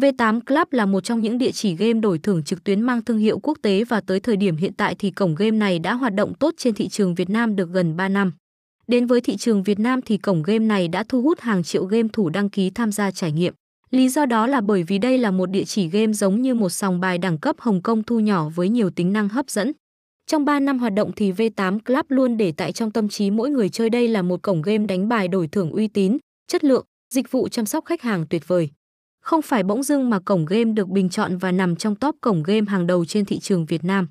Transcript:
V8 Club là một trong những địa chỉ game đổi thưởng trực tuyến mang thương hiệu quốc tế và tới thời điểm hiện tại thì cổng game này đã hoạt động tốt trên thị trường Việt Nam được gần 3 năm. Đến với thị trường Việt Nam thì cổng game này đã thu hút hàng triệu game thủ đăng ký tham gia trải nghiệm. Lý do đó là bởi vì đây là một địa chỉ game giống như một sòng bài đẳng cấp Hồng Kông thu nhỏ với nhiều tính năng hấp dẫn. Trong 3 năm hoạt động thì V8 Club luôn để tại trong tâm trí mỗi người chơi đây là một cổng game đánh bài đổi thưởng uy tín, chất lượng, dịch vụ chăm sóc khách hàng tuyệt vời. Không phải bỗng dưng mà cổng game được bình chọn và nằm trong top cổng game hàng đầu trên thị trường Việt Nam.